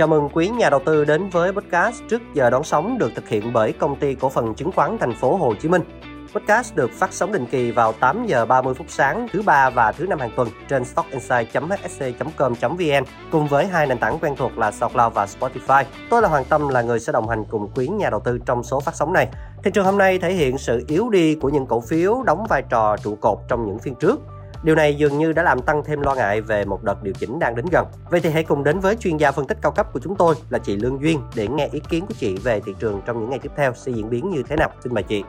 Chào mừng quý nhà đầu tư đến với podcast trước giờ đón sóng được thực hiện bởi công ty cổ phần chứng khoán thành phố Hồ Chí Minh. Podcast được phát sóng định kỳ vào 8 giờ 30 phút sáng thứ ba và thứ năm hàng tuần trên stockinside.hsc.com.vn cùng với hai nền tảng quen thuộc là SoundCloud và Spotify. Tôi là Hoàng Tâm, là người sẽ đồng hành cùng quý nhà đầu tư trong số phát sóng này. Thị trường hôm nay thể hiện sự yếu đi của những cổ phiếu đóng vai trò trụ cột trong những phiên trước Điều này dường như đã làm tăng thêm lo ngại về một đợt điều chỉnh đang đến gần. Vậy thì hãy cùng đến với chuyên gia phân tích cao cấp của chúng tôi là chị Lương Duyên để nghe ý kiến của chị về thị trường trong những ngày tiếp theo sẽ diễn biến như thế nào. Xin mời chị.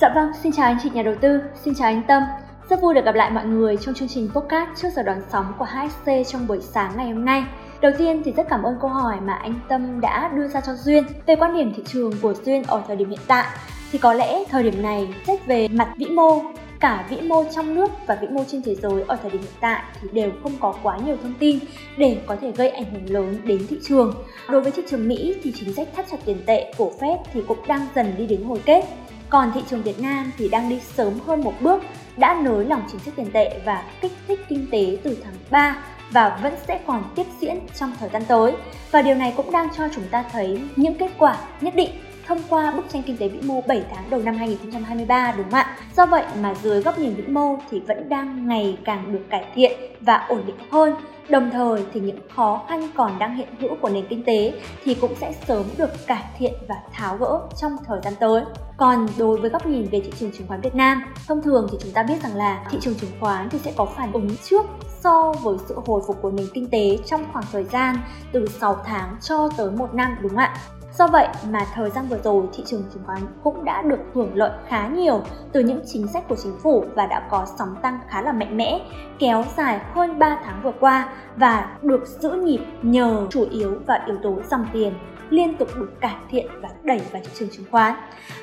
Dạ vâng, xin chào anh chị nhà đầu tư, xin chào anh Tâm. Rất vui được gặp lại mọi người trong chương trình podcast trước giờ đón sóng của HSC trong buổi sáng ngày hôm nay. Đầu tiên thì rất cảm ơn câu hỏi mà anh Tâm đã đưa ra cho Duyên về quan điểm thị trường của Duyên ở thời điểm hiện tại. Thì có lẽ thời điểm này xét về mặt vĩ mô cả vĩ mô trong nước và vĩ mô trên thế giới ở thời điểm hiện tại thì đều không có quá nhiều thông tin để có thể gây ảnh hưởng lớn đến thị trường. Đối với thị trường Mỹ thì chính sách thắt chặt tiền tệ của Fed thì cũng đang dần đi đến hồi kết. Còn thị trường Việt Nam thì đang đi sớm hơn một bước, đã nới lỏng chính sách tiền tệ và kích thích kinh tế từ tháng 3 và vẫn sẽ còn tiếp diễn trong thời gian tới. Và điều này cũng đang cho chúng ta thấy những kết quả nhất định thông qua bức tranh kinh tế vĩ mô 7 tháng đầu năm 2023 đúng không ạ? Do vậy mà dưới góc nhìn vĩ mô thì vẫn đang ngày càng được cải thiện và ổn định hơn. Đồng thời thì những khó khăn còn đang hiện hữu của nền kinh tế thì cũng sẽ sớm được cải thiện và tháo gỡ trong thời gian tới. Còn đối với góc nhìn về thị trường chứng khoán Việt Nam, thông thường thì chúng ta biết rằng là thị trường chứng khoán thì sẽ có phản ứng trước so với sự hồi phục của nền kinh tế trong khoảng thời gian từ 6 tháng cho tới 1 năm đúng không ạ? Do vậy mà thời gian vừa rồi thị trường chứng khoán cũng đã được hưởng lợi khá nhiều từ những chính sách của chính phủ và đã có sóng tăng khá là mạnh mẽ, kéo dài hơn 3 tháng vừa qua và được giữ nhịp nhờ chủ yếu vào yếu tố dòng tiền liên tục được cải thiện và đẩy vào thị trường chứng khoán.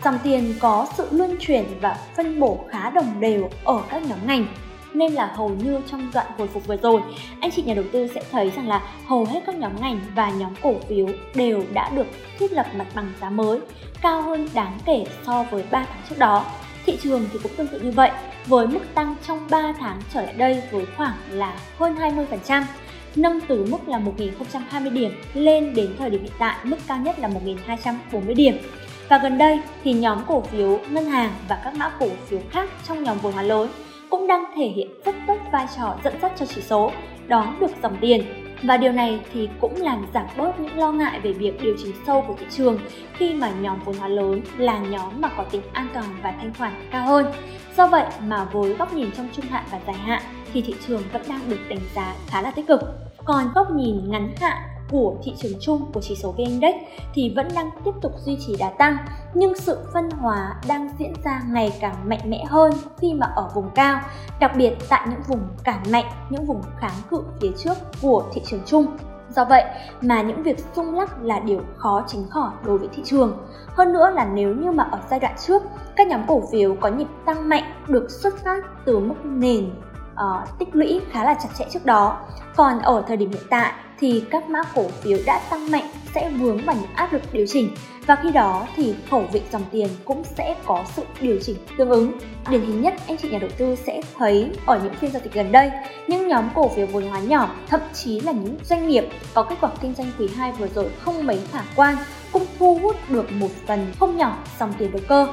Dòng tiền có sự luân chuyển và phân bổ khá đồng đều ở các nhóm ngành nên là hầu như trong đoạn hồi phục vừa rồi, anh chị nhà đầu tư sẽ thấy rằng là hầu hết các nhóm ngành và nhóm cổ phiếu đều đã được thiết lập mặt bằng giá mới, cao hơn đáng kể so với 3 tháng trước đó thị trường thì cũng tương tự như vậy, với mức tăng trong 3 tháng trở lại đây với khoảng là hơn 20% nâng từ mức là 1.020 điểm lên đến thời điểm hiện tại mức cao nhất là 1.240 điểm. Và gần đây thì nhóm cổ phiếu ngân hàng và các mã cổ phiếu khác trong nhóm vốn hóa lớn cũng đang thể hiện rất tốt vai trò dẫn dắt cho chỉ số, đón được dòng tiền và điều này thì cũng làm giảm bớt những lo ngại về việc điều chỉnh sâu của thị trường khi mà nhóm vốn hóa lớn là nhóm mà có tính an toàn và thanh khoản cao hơn. Do vậy mà với góc nhìn trong trung hạn và dài hạn thì thị trường vẫn đang được đánh giá khá là tích cực. Còn góc nhìn ngắn hạn của thị trường chung của chỉ số VN Index thì vẫn đang tiếp tục duy trì đà tăng nhưng sự phân hóa đang diễn ra ngày càng mạnh mẽ hơn khi mà ở vùng cao, đặc biệt tại những vùng cản mạnh, những vùng kháng cự phía trước của thị trường chung. Do vậy mà những việc xung lắc là điều khó tránh khỏi đối với thị trường. Hơn nữa là nếu như mà ở giai đoạn trước, các nhóm cổ phiếu có nhịp tăng mạnh được xuất phát từ mức nền uh, tích lũy khá là chặt chẽ trước đó. Còn ở thời điểm hiện tại thì các mã cổ phiếu đã tăng mạnh sẽ vướng vào những áp lực điều chỉnh và khi đó thì khẩu vị dòng tiền cũng sẽ có sự điều chỉnh tương ứng. Điển hình nhất anh chị nhà đầu tư sẽ thấy ở những phiên giao dịch gần đây, những nhóm cổ phiếu vốn hóa nhỏ, thậm chí là những doanh nghiệp có kết quả kinh doanh quý 2 vừa rồi không mấy khả quan cũng thu hút được một phần không nhỏ dòng tiền đầu cơ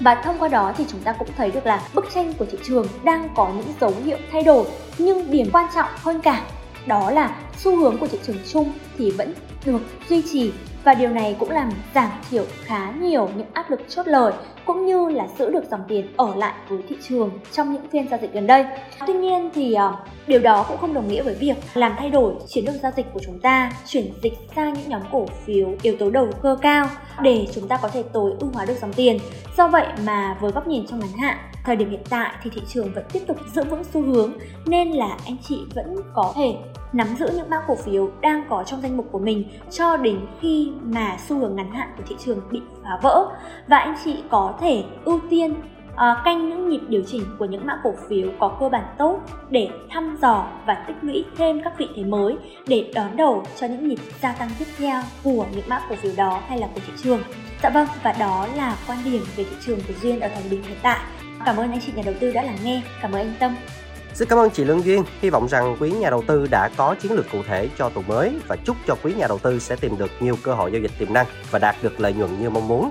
và thông qua đó thì chúng ta cũng thấy được là bức tranh của thị trường đang có những dấu hiệu thay đổi, nhưng điểm quan trọng hơn cả đó là xu hướng của thị trường chung thì vẫn được duy trì. Và điều này cũng làm giảm thiểu khá nhiều những áp lực chốt lời cũng như là giữ được dòng tiền ở lại với thị trường trong những phiên giao dịch gần đây. Tuy nhiên thì ờ, điều đó cũng không đồng nghĩa với việc làm thay đổi chiến lược giao dịch của chúng ta, chuyển dịch sang những nhóm cổ phiếu yếu tố đầu cơ cao để chúng ta có thể tối ưu hóa được dòng tiền. Do vậy mà với góc nhìn trong ngắn hạn, thời điểm hiện tại thì thị trường vẫn tiếp tục giữ vững xu hướng nên là anh chị vẫn có thể nắm giữ những mã cổ phiếu đang có trong danh mục của mình cho đến khi mà xu hướng ngắn hạn của thị trường bị phá vỡ và anh chị có thể ưu tiên uh, canh những nhịp điều chỉnh của những mã cổ phiếu có cơ bản tốt để thăm dò và tích lũy thêm các vị thế mới để đón đầu cho những nhịp gia tăng tiếp theo của những mã cổ phiếu đó hay là của thị trường. Dạ vâng, và đó là quan điểm về thị trường của Duyên ở thời điểm hiện tại. Cảm ơn anh chị nhà đầu tư đã lắng nghe. Cảm ơn anh Tâm. Xin cảm ơn chị Lương Duyên. Hy vọng rằng quý nhà đầu tư đã có chiến lược cụ thể cho tuần mới và chúc cho quý nhà đầu tư sẽ tìm được nhiều cơ hội giao dịch tiềm năng và đạt được lợi nhuận như mong muốn.